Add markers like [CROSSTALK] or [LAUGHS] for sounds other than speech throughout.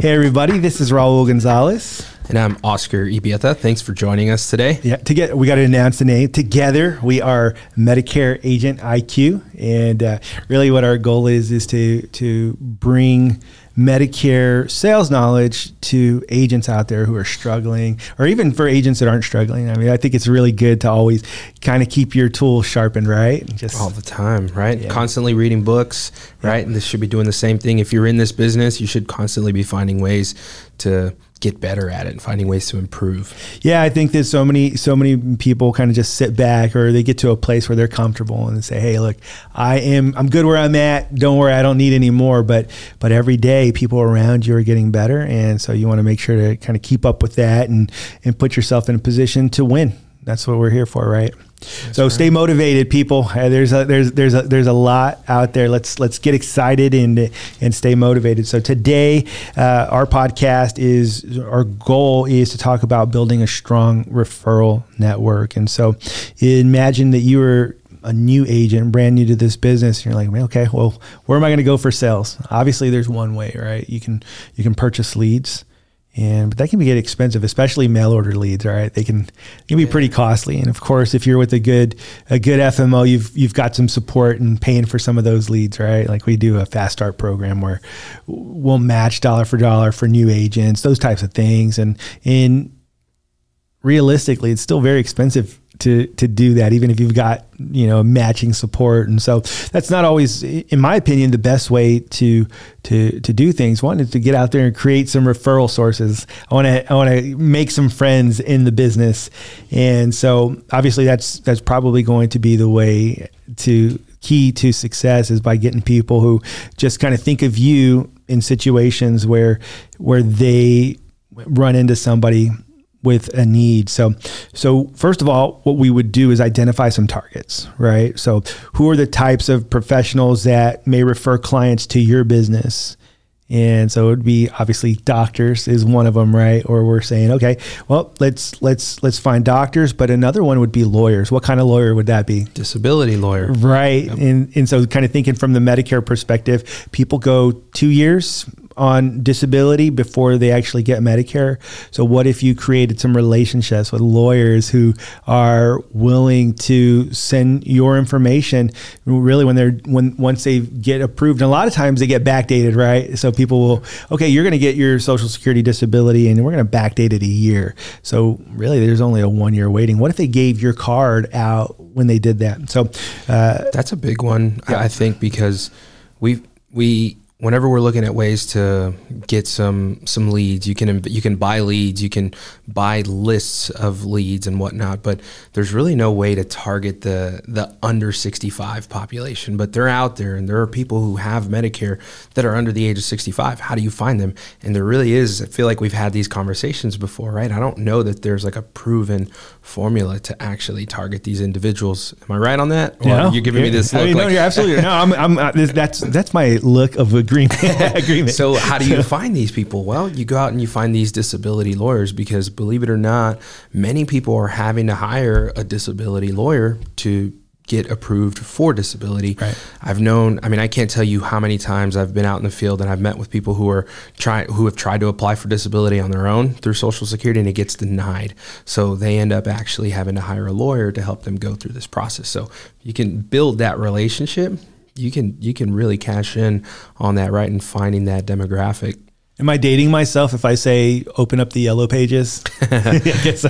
Hey, everybody, this is Raul Gonzalez. And I'm Oscar Ibieta. Thanks for joining us today. Yeah, to get, we got to announce the name. Together, we are Medicare Agent IQ. And uh, really, what our goal is, is to, to bring Medicare sales knowledge to agents out there who are struggling, or even for agents that aren't struggling. I mean, I think it's really good to always kind of keep your tools sharpened, right? Just all the time, right? Yeah. Constantly reading books, right? Yeah. And this should be doing the same thing. If you're in this business, you should constantly be finding ways to get better at it and finding ways to improve. Yeah, I think there's so many so many people kind of just sit back or they get to a place where they're comfortable and say, "Hey, look, I am I'm good where I'm at. Don't worry, I don't need any more." But but every day people around you are getting better and so you want to make sure to kind of keep up with that and and put yourself in a position to win. That's what we're here for, right? That's so right. stay motivated, people. Uh, there's a, there's there's a, there's a lot out there. Let's let's get excited and and stay motivated. So today, uh, our podcast is our goal is to talk about building a strong referral network. And so, imagine that you are a new agent, brand new to this business, and you're like, okay, well, where am I going to go for sales? Obviously, there's one way, right? You can you can purchase leads and but that can be get expensive, especially mail order leads. All right, they can they can be yeah. pretty costly. And of course, if you're with a good a good FMO, you've you've got some support and paying for some of those leads, right? Like we do a fast start program where we'll match dollar for dollar for new agents, those types of things. And in realistically, it's still very expensive to to do that, even if you've got you know matching support. And so that's not always, in my opinion, the best way to to to do things. One is to get out there and create some referral sources. I want to I want to make some friends in the business, and so obviously that's that's probably going to be the way to key to success is by getting people who just kind of think of you in situations where where they run into somebody with a need. So, so first of all, what we would do is identify some targets, right? So, who are the types of professionals that may refer clients to your business? And so it would be obviously doctors is one of them, right? Or we're saying, okay, well, let's let's let's find doctors, but another one would be lawyers. What kind of lawyer would that be? Disability lawyer. Right. Yep. And and so kind of thinking from the Medicare perspective, people go 2 years on disability before they actually get Medicare. So, what if you created some relationships with lawyers who are willing to send your information? Really, when they're when once they get approved, and a lot of times they get backdated, right? So people will, okay, you're going to get your Social Security disability, and we're going to backdate it a year. So really, there's only a one year waiting. What if they gave your card out when they did that? So uh, that's a big one, yeah. I think, because we we whenever we're looking at ways to get some some leads, you can you can buy leads, you can buy lists of leads and whatnot, but there's really no way to target the the under 65 population. But they're out there, and there are people who have Medicare that are under the age of 65. How do you find them? And there really is. I feel like we've had these conversations before, right? I don't know that there's like a proven formula to actually target these individuals. Am I right on that? Yeah, you're giving me this look. I mean, like, no, you're absolutely no. I'm, I'm uh, that's that's my look of a agreement. [LAUGHS] agreement. So how do you find these people? Well, you go out and you find these disability lawyers because believe it or not, many people are having to hire a disability lawyer to get approved for disability. Right. I've known, I mean, I can't tell you how many times I've been out in the field and I've met with people who are trying, who have tried to apply for disability on their own through Social Security and it gets denied. So they end up actually having to hire a lawyer to help them go through this process. So you can build that relationship you can you can really cash in on that right and finding that demographic. Am I dating myself if I say open up the yellow pages? [LAUGHS]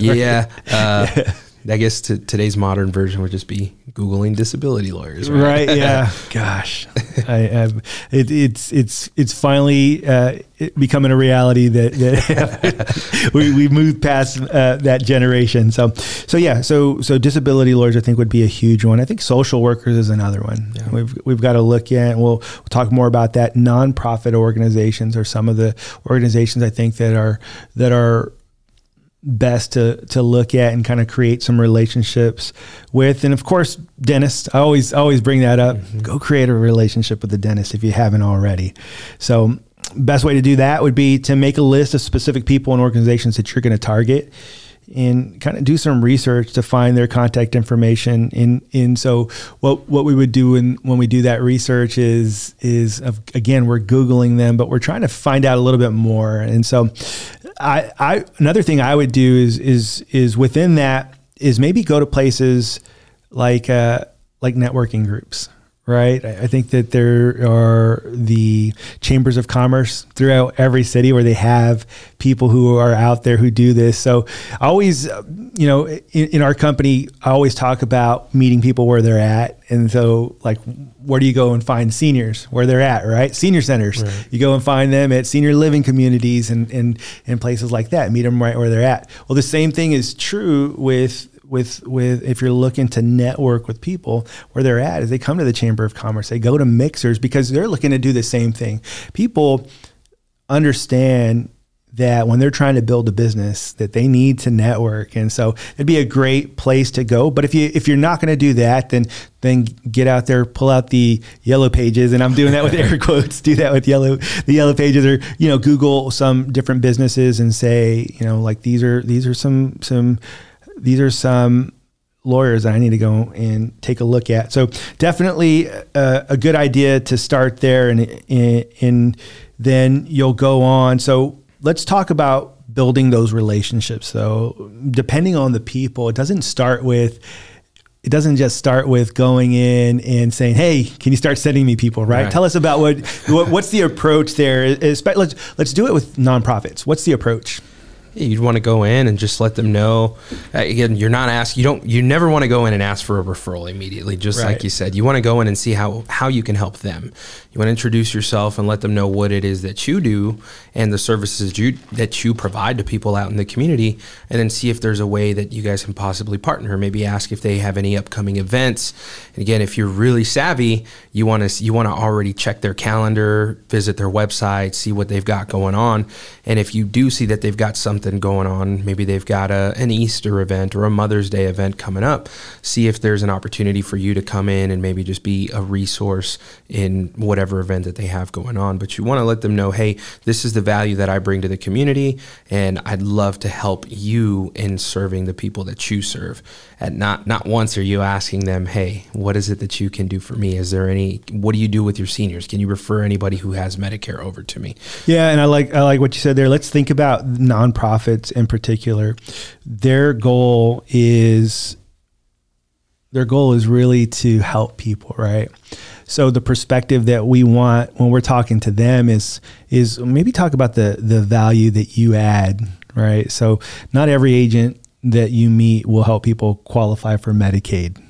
yeah. Uh, [LAUGHS] I guess t- today's modern version would just be googling disability lawyers. Right? right yeah. [LAUGHS] Gosh, I, it, it's it's it's finally uh, becoming a reality that, that [LAUGHS] we we moved past uh, that generation. So so yeah. So so disability lawyers I think would be a huge one. I think social workers is another one. Yeah. We've we've got to look at. We'll, we'll talk more about that. Nonprofit organizations are some of the organizations I think that are that are best to to look at and kind of create some relationships with. And of course dentists i always always bring that up. Mm-hmm. go create a relationship with the dentist if you haven't already. So best way to do that would be to make a list of specific people and organizations that you're going to target and kind of do some research to find their contact information. And and so what what we would do when when we do that research is is again we're googling them, but we're trying to find out a little bit more. And so I I another thing I would do is is is within that is maybe go to places like uh, like networking groups right? I think that there are the chambers of commerce throughout every city where they have people who are out there who do this. So, I always, uh, you know, in, in, our company, I always talk about meeting people where they're at. And so, like, where do you go and find seniors where they're at, right? Senior centers. Right. You go and find them at senior living communities and, and, and places like that. Meet them right where they're at. Well, the same thing is true with with with if you're looking to network with people where they're at is they come to the chamber of commerce they go to mixers because they're looking to do the same thing. People understand that when they're trying to build a business that they need to network. And so it'd be a great place to go. But if you if you're not going to do that then then get out there pull out the yellow pages. And i'm doing that with air [LAUGHS] quotes do that with yellow the yellow pages or you know google some different businesses and say you know like these are these are some some these are some lawyers that I need to go and take a look at. So definitely a, a good idea to start there, and, and, and then you'll go on. So let's talk about building those relationships. So depending on the people, it doesn't start with it doesn't just start with going in and saying, "Hey, can you start sending me people?" Right? right. Tell us about what, what, what's the approach there. Let's let's do it with nonprofits. What's the approach? You'd want to go in and just let them know. Uh, again, you're not asking. You don't. You never want to go in and ask for a referral immediately. Just right. like you said, you want to go in and see how how you can help them. You want to introduce yourself and let them know what it is that you do and the services you that you provide to people out in the community, and then see if there's a way that you guys can possibly partner. Maybe ask if they have any upcoming events. And again, if you're really savvy, you want to you want to already check their calendar, visit their website, see what they've got going on, and if you do see that they've got something something going on. Maybe they've got a, an Easter event or a Mother's Day event coming up. See if there's an opportunity for you to come in and maybe just be a resource in whatever event that they have going on. But you want to let them know, hey, this is the value that I bring to the community, and I'd love to help you in serving the people that you serve. And not not once are you asking them, hey, what is it that you can do for me? Is there any? What do you do with your seniors? Can you refer anybody who has Medicare over to me? Yeah, and I like I like what you said there. Let's think about nonprofit nonprofits in particular, their goal is their goal is really to help people, right? So the perspective that we want when we're talking to them is is maybe talk about the the value that you add, right? So not every agent that you meet will help people qualify for Medicaid,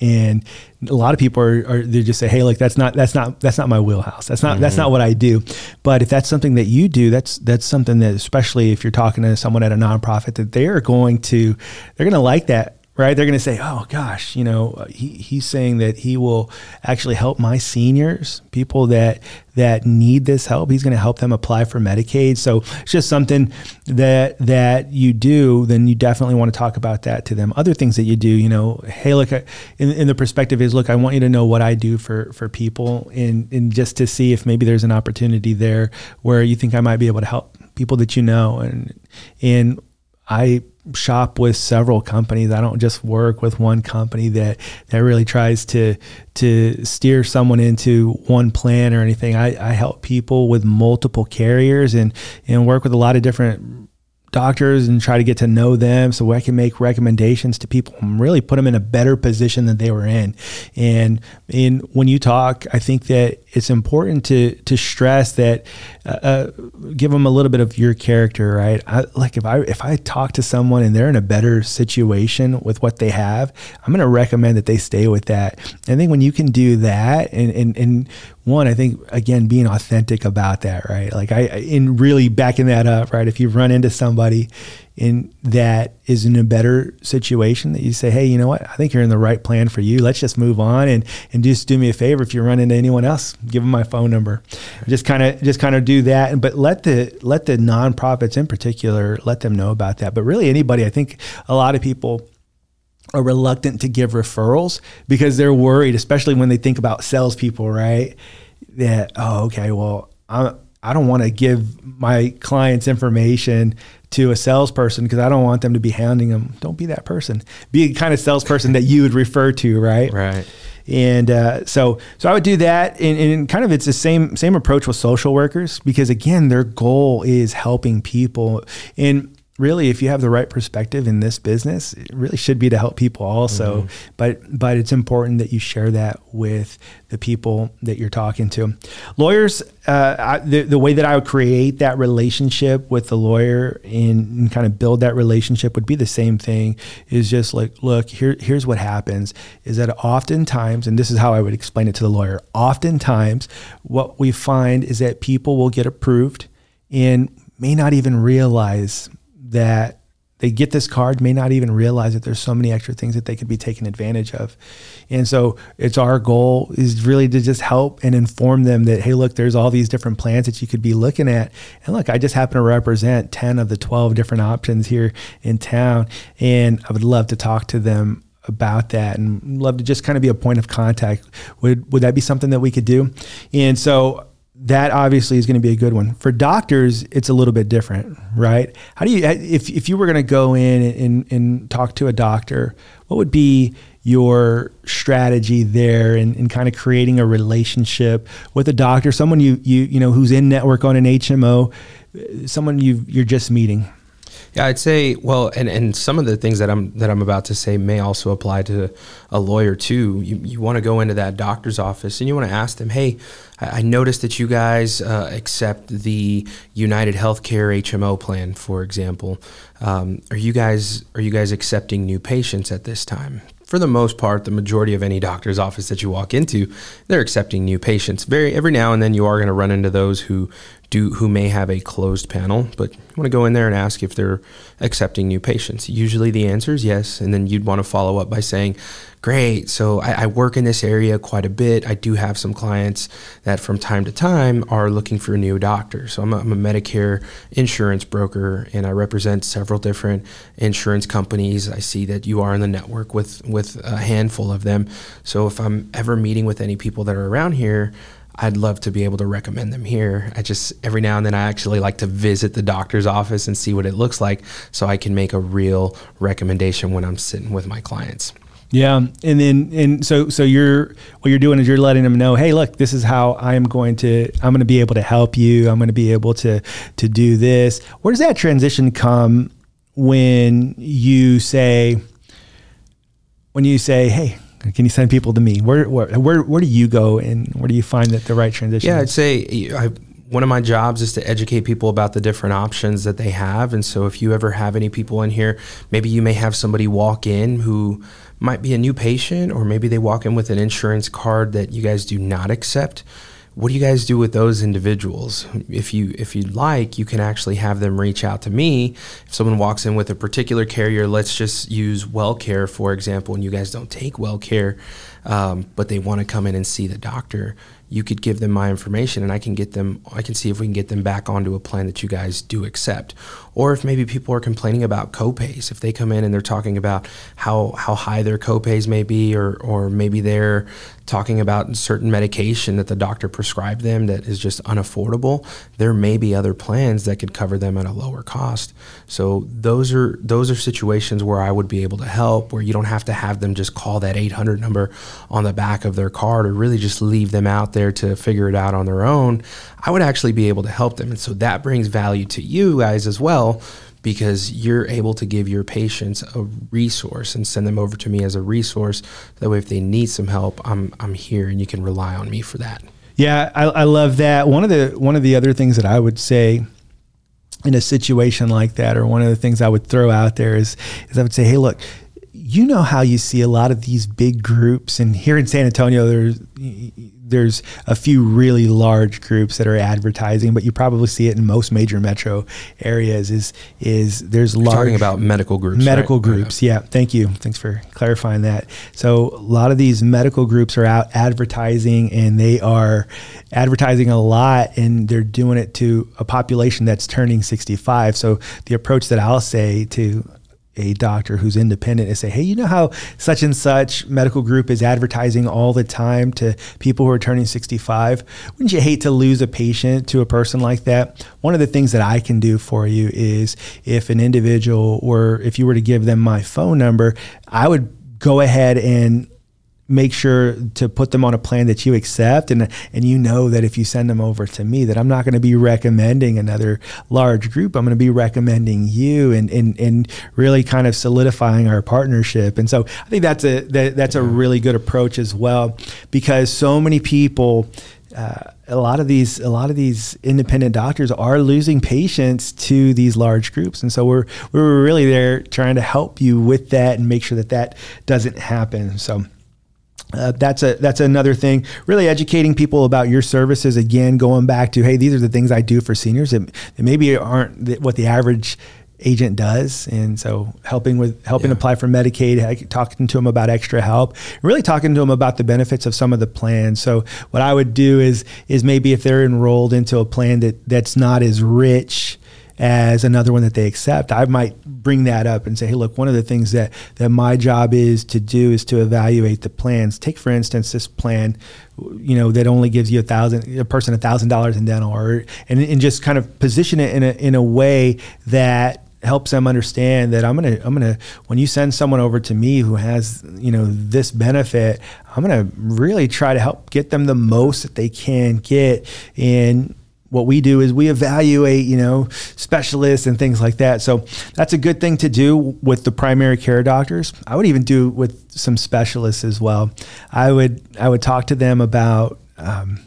and a lot of people are, are, they just say hey like that's not that's not that's not my wheelhouse. That's not mm-hmm. that's not what i do. But if that's something that you do that's that's something that especially if you're talking to someone at a nonprofit that they're going to they're going to like that right? They're going to say, "Oh gosh, you know, uh, he, he's saying that he will actually help my seniors, people that that need this help. He's going to help them apply for Medicaid." So it's just something that that you do. Then you definitely want to talk about that to them. Other things that you do, you know, hey, look, in, in the perspective is, look, I want you to know what I do for for people, and and just to see if maybe there's an opportunity there where you think I might be able to help people that you know, and and I shop with several companies. I don't just work with one company that that really tries to to steer someone into one plan or anything. I, I help people with multiple carriers and and work with a lot of different doctors and try to get to know them so I can make recommendations to people and really put them in a better position than they were in. And and when you talk, I think that it's important to to stress that uh, uh, give them a little bit of your character, right? I, like if I if I talk to someone and they're in a better situation with what they have, I'm going to recommend that they stay with that. I think when you can do that, and and and one, I think again being authentic about that, right? Like I in really backing that up, right? If you run into somebody in that is in a better situation that you say, hey, you know what? I think you're in the right plan for you. Let's just move on and and just do me a favor. If you run into anyone else, give them my phone number. Just kind of just kind of do that, but let the let the nonprofits in particular let them know about that. But really, anybody, I think a lot of people are reluctant to give referrals because they're worried, especially when they think about salespeople, right? That oh, okay, well, I'm I don't want to give my clients information to a salesperson because I don't want them to be hounding them. Don't be that person. Be a kind of salesperson that you would refer to, right? Right. And uh, so, so I would do that, and, and kind of it's the same same approach with social workers because again, their goal is helping people. And really if you have the right perspective in this business it really should be to help people also mm-hmm. but but it's important that you share that with the people that you're talking to lawyers uh, I, the, the way that i would create that relationship with the lawyer and, and, kind of build that relationship would be the same thing is just like look here here's what happens is that oftentimes and this is how i would explain it to the lawyer oftentimes what we find is that people will get approved and may not even realize that they get this card may not even realize that there's so many extra things that they could be taking advantage of. And so it's our goal is really to just help and inform them that hey look there's all these different plans that you could be looking at. And look i just happen to represent 10 of the 12 different options here in town and i would love to talk to them about that and love to just kind of be a point of contact. Would would that be something that we could do? And so that obviously is going to be a good one. For doctors, it's a little bit different, right? How do you, if, if you were going to go in and, and talk to a doctor, what would be your strategy there and, kind of creating a relationship with a doctor, someone you, you, you know, who's in network on an HMO, someone you you're just meeting? Yeah, I'd say well, and, and some of the things that I'm that I'm about to say may also apply to a lawyer too. You you want to go into that doctor's office and you want to ask them, hey, I, I noticed that you guys uh, accept the United Healthcare HMO plan, for example. Um, are you guys are you guys accepting new patients at this time? for the most part, the majority of any doctor's office that you walk into, they're accepting new patients. Very every now and then you are going to run into those who do who may have a closed panel, but you want to go in there and ask if they're accepting new patients. Usually the answer is yes, and then you'd want to follow up by saying, Great. So I, I, work in this area quite a bit. I do have some clients that from time to time are looking for a new doctor. So I'm a, I'm a Medicare insurance broker and I represent several different insurance companies. I see that you are in the network with, with a handful of them. So if I'm ever meeting with any people that are around here, I'd love to be able to recommend them here. I just every now and then I actually like to visit the doctor's office and see what it looks like so I can make a real recommendation when I'm sitting with my clients. Yeah, and then and so so you're what you're doing is you're letting them know, hey, look, this is how I'm going to I'm going to be able to help you. I'm going to be able to to do this. Where does that transition come when you say when you say, hey, can you send people to me? Where, where, where, where do you go and where do you find that the right transition? Yeah, is? I'd say I, one of my jobs is to educate people about the different options that they have. And so if you ever have any people in here, maybe you may have somebody walk in who might be a new patient, or maybe they walk in with an insurance card that you guys do not accept what do you guys do with those individuals? If you if you'd like you can actually have them reach out to me. If someone walks in with a particular carrier let's just use WellCare for example and you guys don't take WellCare um, but they want to come in and see the doctor. You could give them my information and I can get them I can see if we can get them back onto a plan that you guys do accept. Or if maybe people are complaining about copays if they come in and they're talking about how how high their copays may be or or maybe they're talking about certain medication that the doctor prescribed them that is just unaffordable there may be other plans that could cover them at a lower cost. So those are those are situations where I would be able to help where you don't have to have them just call that 800 number on the back of their card or really just leave them out there to figure it out on their own I would actually be able to help them and so that brings value to you guys as well because you're able to give your patients a resource and send them over to me as a resource. That way, if they need some help, I'm I'm here and you can rely on me for that. Yeah, I, I love that. One of the one of the other things that I would say in a situation like that, or one of the things I would throw out there is is I would say, hey, look, you know how you see a lot of these big groups, and here in San Antonio, there's there's a few really large groups that are advertising, but you probably see it in most major metro areas. Is is there's You're large talking about medical groups, medical right? groups. Yeah. yeah, thank you. Thanks for clarifying that. So a lot of these medical groups are out advertising, and they are advertising a lot, and they're doing it to a population that's turning 65. So the approach that I'll say to a doctor who's independent and say, hey, you know how such and such medical group is advertising all the time to people who are turning 65? Wouldn't you hate to lose a patient to a person like that? One of the things that I can do for you is if an individual or if you were to give them my phone number, I would go ahead and make sure to put them on a plan that you accept. And and you know that if you send them over to me that I'm not going to be recommending another large group. I'm going to be recommending you and and and really kind of solidifying our partnership. And so I think that's a that, that's a really good approach as well because so many people uh, a lot of these a lot of these independent doctors are losing patients to these large groups. And so we're we're really there trying to help you with that and make sure that that doesn't happen. So uh, that's a that's another thing. Really educating people about your services. Again, going back to hey, these are the things I do for seniors that, that maybe aren't what the average agent does, and so helping with helping yeah. apply for Medicaid, talking to them about extra help, really talking to them about the benefits of some of the plans. So what I would do is is maybe if they're enrolled into a plan that that's not as rich as another one that they accept, I might bring that up and say, hey, look, one of the things that, that my job is to do is to evaluate the plans. Take, for instance, this plan, you know, that only gives you a thousand, a person a thousand dollars in dental or, and, and just kind of position it in a, in a way that helps them understand that I'm gonna I'm gonna when you send someone over to me who has you know this benefit, I'm gonna really try to help get them the most that they can get in what we do is we evaluate, you know, specialists and things like that. So that's a good thing to do with the primary care doctors. I would even do with some specialists as well. I would I would talk to them about. Um,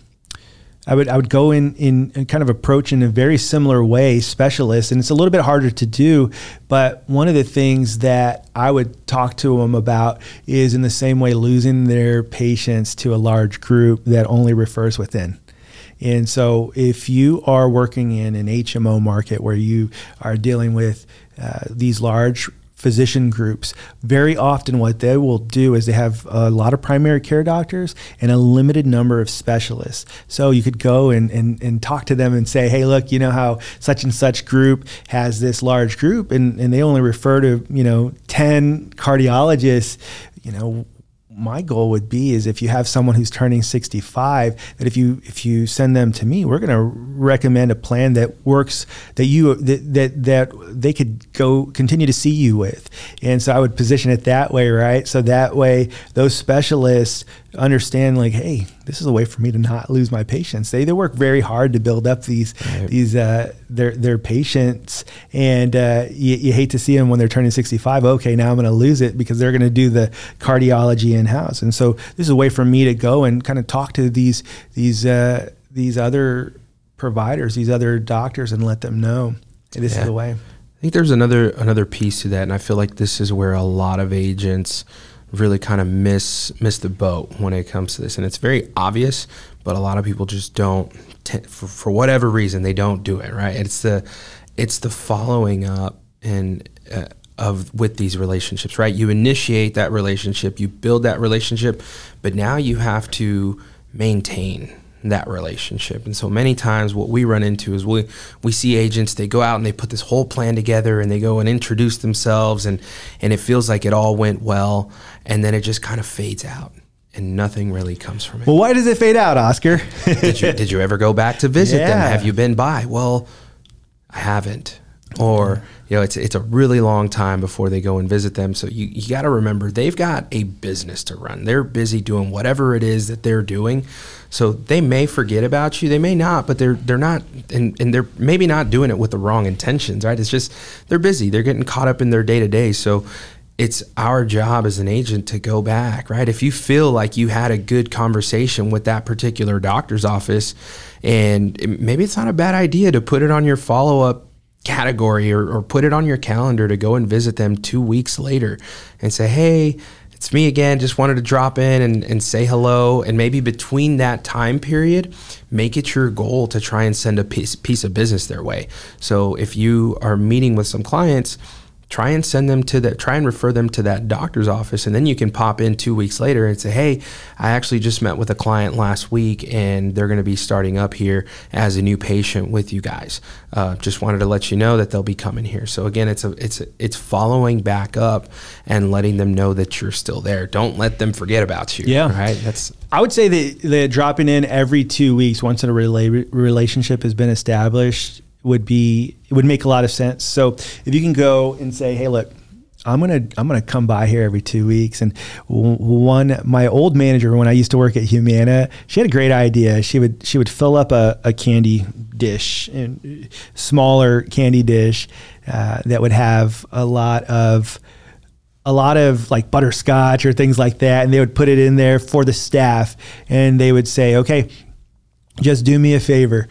I would I would go in, in in kind of approach in a very similar way specialists and it's a little bit harder to do but one of the things that I would talk to them about is in the same way losing their patients to a large group that only refers within and so, if you are working in an HMO market where you are dealing with uh, these large physician groups, very often what they will do is they have a lot of primary care doctors and a limited number of specialists. So you could go and, and, and talk to them and say, hey, look, you know how such and such group has this large group and, and they only refer to, you know, 10 cardiologists, you know, my goal would be is if you have someone who's turning 65 that if you if you send them to me we're going to recommend a plan that works that you that, that that they could go continue to see you with. And so i would position it that way right? So that way those specialists understand like hey this is a way for me to not lose my patients they, they work very hard to build up these right. these uh, their their patients and uh, you, you, hate to see them when they're turning 65 okay now i'm going to lose it because they're going to do the cardiology in house and so this is a way for me to go and kind of talk to these these uh, these other providers these other doctors and let them know hey, this yeah. is the way. I think there's another another piece to that, and I feel like this is where a lot of agents really kind of miss miss the boat when it comes to this, and it's very obvious, but a lot of people just don't, t- for, for whatever reason, they don't do it right. It's the it's the following up and uh, of with these relationships, right? You initiate that relationship, you build that relationship, but now you have to maintain that relationship. And so many times what we run into is we we see agents they go out and they put this whole plan together and they go and introduce themselves and and it feels like it all went well and then it just kind of fades out and nothing really comes from it. Well, why does it fade out, Oscar? did you did you ever go back to visit [LAUGHS] yeah. them? Have you been by? Well, I haven't. Or you know, it's it's a really long time before they go and visit them. So you, you got to remember they've got a business to run. They're busy doing whatever it is that they're doing. So they may forget about you, they may not, but they're they're not, and, and they're maybe not doing it with the wrong intentions, right? It's just they're busy, they're getting caught up in their day to day. So it's our job as an agent to go back, right? If you feel like you had a good conversation with that particular doctor's office, and maybe it's not a bad idea to put it on your follow up category or, or put it on your calendar to go and visit them two weeks later and say, hey, it's me again. Just wanted to drop in and, and say hello. And maybe between that time period, make it your goal to try and send a piece, piece of business their way. So if you are meeting with some clients, try and send them to that try and refer them to that doctor's office and then you can pop in two weeks later and say hey i actually just met with a client last week and they're going to be starting up here as a new patient with you guys. Uh, just wanted to let you know that they'll be coming here. So again it's a it's a, it's following back up and letting them know that you're still there. Don't let them forget about you Yeah. right? That's I would say that, that dropping in every two weeks, once a rela- relationship has been established, would be it would make a lot of sense. So if you can go and say, "Hey, look, I'm gonna I'm gonna come by here every two weeks," and one my old manager when I used to work at Humana, she had a great idea. She would she would fill up a, a candy dish, and smaller candy dish uh, that would have a lot of a lot of like butterscotch or things like that, and they would put it in there for the staff, and they would say, "Okay, just do me a favor."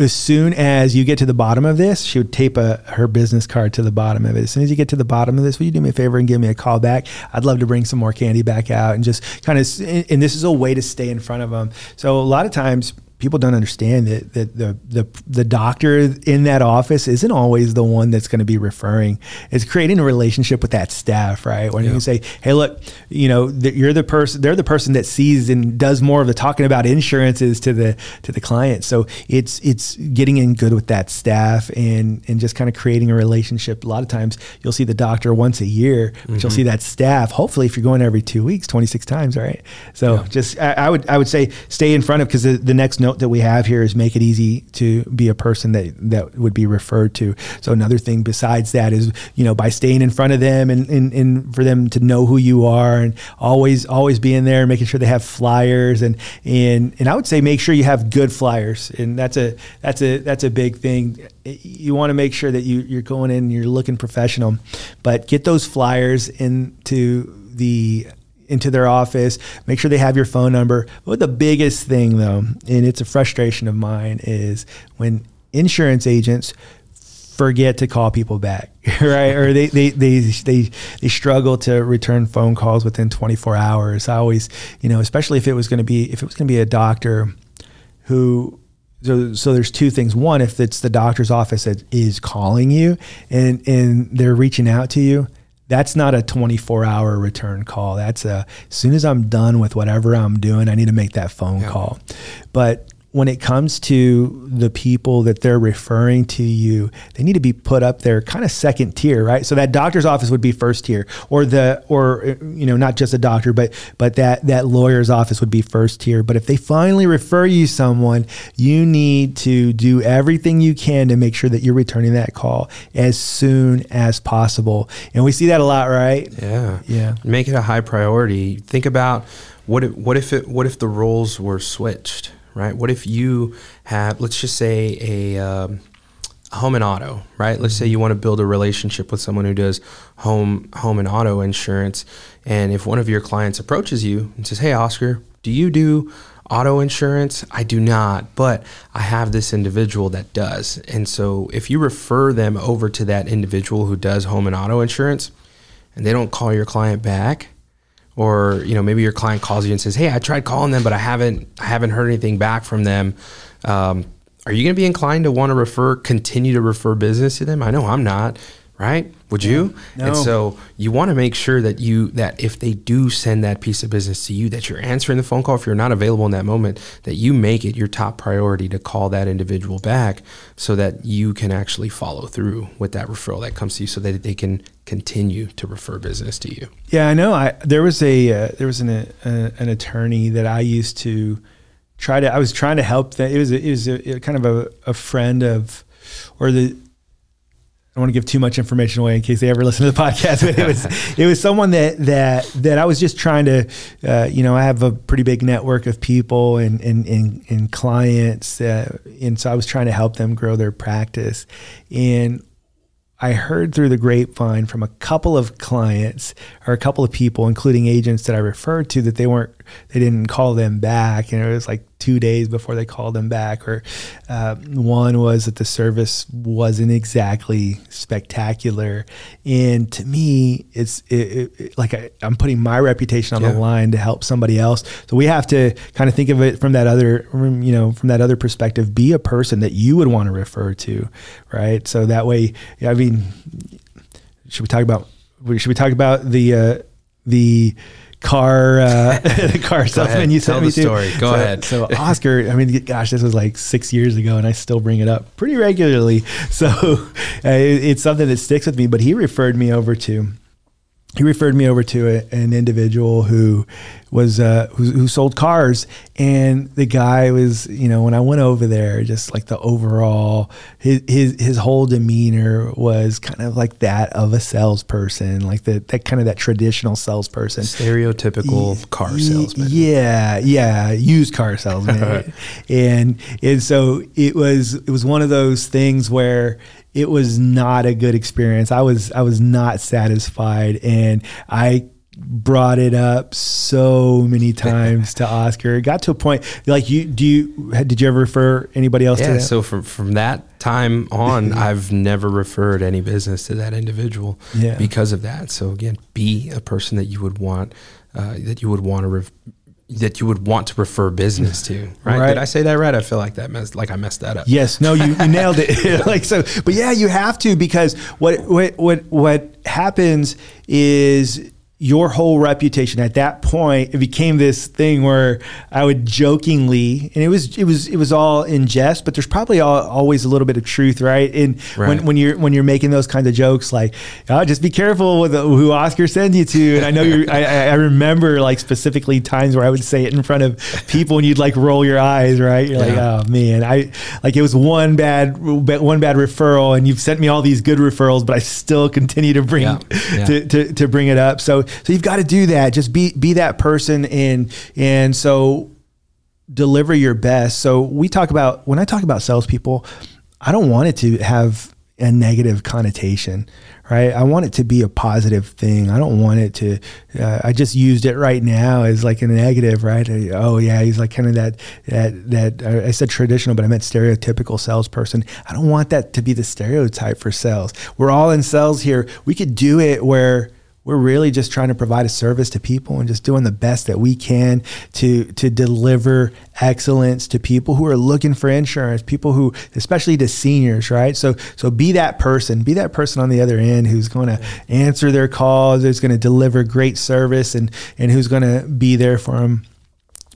As soon as you get to the bottom of this, she would tape a, her business card to the bottom of it. As soon as you get to the bottom of this, will you do me a favor and give me a call back? I'd love to bring some more candy back out and just kind of. And this is a way to stay in front of them. So a lot of times people don't understand that, that the, the the doctor in that office isn't always the one that's going to be referring. It's creating a relationship with that staff, right? When you Yeah. can say, "Hey, look, you know, that you're the person. They're the person that sees and does more of the talking about insurances to the to the client." So it's it's getting in good with that staff and and just kind of creating a relationship. A lot of times you'll see the doctor once a year, but you'll mm-hmm. see that staff. Hopefully, if you're going every two weeks, 26 times, right? So just I, I would I would say stay in front of because the, the next note that we have here is make it easy to be a person that that would be referred to. So another thing besides that is you know by staying in front of them and, and, and for them to know who you are and always always being there, and making sure they have flyers and and and I would say make sure you have good flyers and that's a that's a that's a big thing. You want to make sure that you you're going in, and you're looking professional, but get those flyers into the into their office. Make sure they have your phone number. But the biggest thing, though, and it's a frustration of mine, is when insurance agents forget to call people back, [LAUGHS] right? or they, they, they, they, they struggle to return phone calls within 24 hours. I always, you know, especially if it was going to be, if it was going to be a doctor who so, so there's two things. One, if it's the doctor's office that is calling you and and they're reaching out to you, that's not a 24 hour return call. That's a as soon as I'm done with whatever I'm doing, I need to make that phone Yeah. call. But when it comes to the people that they're referring to you, they need to be put up there kind of second tier, right? So that doctor's office would be first tier or the or you know, not just a doctor, but but that that lawyer's office would be first tier. But if they finally refer you someone, you need to do everything you can to make sure that you're returning that call as soon as possible. And we see that a lot, right? Yeah. Yeah. Make it a high priority. Think about what if, what if it what if the roles were switched, right? What if you have let's just say a um, home and auto, right? Let's say you want to build a relationship with someone who does home home and auto insurance, and if one of your clients approaches you and says, "Hey, Oscar, do you do auto insurance? I do not, but I have this individual that does." And so, if you refer them over to that individual who does home and auto insurance, and they don't call your client back, or you know maybe your client calls you and says, "Hey, I tried calling them, but I haven't I haven't heard anything back from them." Um, are you going to be inclined to want to refer, continue to refer business to them? I know I'm not, right? Would you? No. And so you want to make sure that you that if they do send that piece of business to you, that you're answering the phone call. If you're not available in that moment, that you make it your top priority to call that individual back, so that you can actually follow through with that referral that comes to you, so that they can continue to refer business to you. Yeah, I know. I there was a uh, there was an uh, an attorney that I used to try to. I was trying to help that. It was a, it was a, kind of a, a friend of, or the. I don't want to give too much information away in case they ever listen to the podcast. But it was [LAUGHS] it was someone that that that I was just trying to, uh, you know, I have a pretty big network of people and and and, and clients, uh, and so I was trying to help them grow their practice, and I heard through the grapevine from a couple of clients or a couple of people, including agents that I referred to, that they weren't, they didn't call them back, and it was like two days before they called them back. Or uh, one was that the service wasn't exactly spectacular, and to me, it's it, it, like I, I'm putting my reputation on Yeah. the line to help somebody else. So we have to kind of think of it from that other, from, you know, from that other perspective. Be a person that you would want to refer to, right? So that way, I mean, should we talk about? Should we talk about the uh, the car uh, the [LAUGHS] [LAUGHS] car salesman you Tell me the to? story. Go So- ahead. So [LAUGHS] Oscar, I mean, gosh, this was like six years ago, and I still bring it up pretty regularly. So uh, it- it's something that sticks with me. But he referred me over to he referred me over to a, an individual who was uh, who, who sold cars, and the guy was, you know, when I went over there, just like the overall his his his whole demeanor was kind of like that of a salesperson, like the that kind of that traditional salesperson. Stereotypical Ye- car salesman. Yeah, yeah, used car salesman. [LAUGHS] and and so it was it was one of those things where it was not a good experience. I was I was not satisfied and I brought it up so many [LAUGHS] times to Oscar. It got to a point like you do you did you ever refer anybody else to Yeah, that? so from from that time on, [LAUGHS] I've never referred any business to that individual Yeah. because of that. So again, be a person that you would want uh, that you would want to ref- that you would want to refer business to. Right? Right. Did I say that right? I feel like that messed like I messed that up. Yes, no, you, you nailed it. [LAUGHS] [LAUGHS] like so, but yeah, you have to because what what what what happens is your whole reputation at that point it became this thing where I would jokingly and it was it was it was all in jest but there's probably al always a little bit of truth right and Right. when, when you're when you're making those kinds of jokes like oh, just be careful with uh, who Oscar sends you to and I know you I, I remember like specifically times where I would say it in front of people and you'd like roll your eyes right you're like oh man i like it was one bad one bad referral and you've sent me all these good referrals but i still continue to bring Yeah. Yeah. To, to, to bring it up so so you've got to do that. Just be be that person and and so deliver your best. So we talk about when i talk about salespeople i don't want it to have a negative connotation right? I want it to be a positive thing. I don't want it to uh, i just used it right now as like a negative right? Oh yeah he's like kind of that that that uh, i said traditional but i meant stereotypical salesperson. I don't want that to be the stereotype for sales. We're all in sales here. We could do it where we're really just trying to provide a service to people and just doing the best that we can to to deliver excellence to people who are looking for insurance people who especially to seniors right? So so be that person. Be that person on the other end who's going to answer their calls who's going to deliver great service and and who's going to be there for them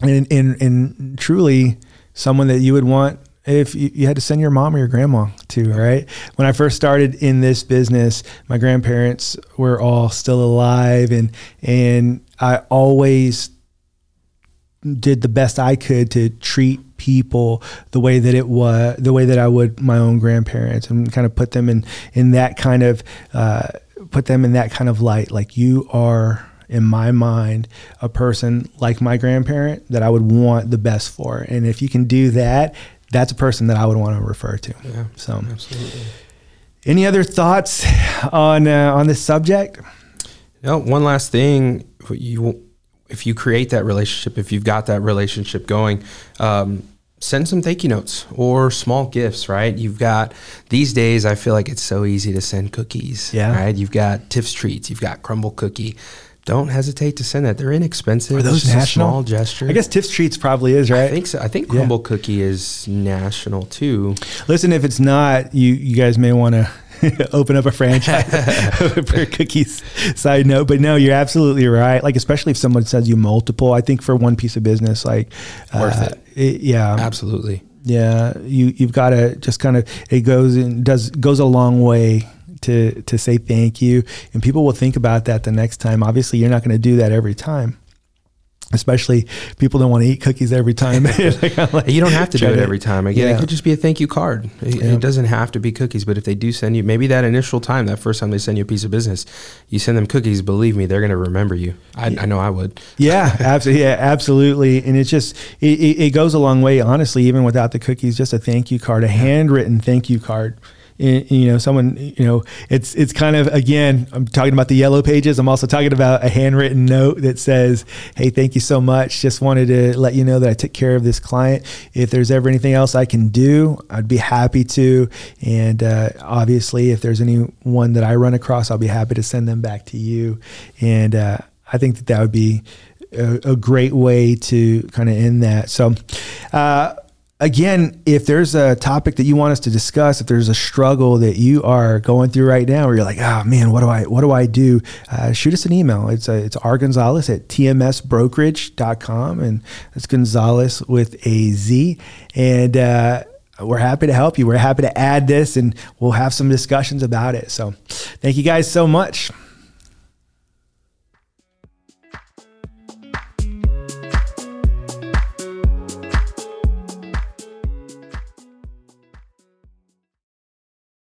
and and and truly someone that you would want if you, you had to send your mom or your grandma to right when i first started in this business my grandparents were all still alive and and i always did the best i could to treat people the way that it was the way that i would my own grandparents and kind of put them in in that kind of uh, put them in that kind of light like you are in my mind a person like my grandparent that I would want the best for. And if you can do that, that's a person that I would want to refer to. Yeah, So, absolutely. any other thoughts on uh, on this subject? No, one last thing. You, if you create that relationship, if you've got that relationship going, um, send some thank you notes or small gifts. Right? You've got these days. I feel like it's so easy to send cookies. Yeah. Right. You've got Tiff's treats. You've got Crumbl cookie. Don't hesitate to send that. They're inexpensive. Are It's those a national? small gesture. I guess Tiff's Treats probably is right. I think so. I think Yeah. Crumbl cookie is national too. Listen, if it's not, you you guys may want to [LAUGHS] open up a franchise [LAUGHS] [LAUGHS] for cookies. Side note, but no, you're absolutely right. Like especially if someone sends you multiple, I think for one piece of business, like Worth uh, it. yeah, Absolutely. yeah. You you've got to just kind of it goes and does goes a long way to to say thank you, and people will think about that the next time. Obviously, you're not going to do that every time. Especially people don't want to eat cookies every time. [LAUGHS] Like, like, You don't have to do it every time. Again, Yeah. it could just be a thank you card. It, Yeah. it doesn't have to be cookies, but if they do send you, maybe that initial time, that first time they send you a piece of business, you send them cookies. Believe me, they're going to remember you. I, I know I would. Yeah, absolutely. Yeah, absolutely. And it's just it, it, it goes a long way. Honestly, even without the cookies, just a thank you card, a handwritten thank you card. You know, someone. You know, it's it's kind of again. I'm talking about the yellow pages. I'm also talking about a handwritten note that says, "Hey, thank you so much. Just wanted to let you know that I took care of this client. If there's ever anything else I can do, I'd be happy to. And uh, obviously, if there's anyone that I run across, I'll be happy to send them back to you. And uh, I think that that would be a, a great way to kind of end that. So, uh, again, if there's a topic that you want us to discuss, if there's a struggle that you are going through right now, where you're like, oh man, what do I what do I do? Uh, shoot us an email. It's uh, it's R Gonzalez at tmsbrokerage.com and it's Gonzalez with a Z. And uh, we're happy to help you. We're happy to add this and we'll have some discussions about it. So thank you guys so much.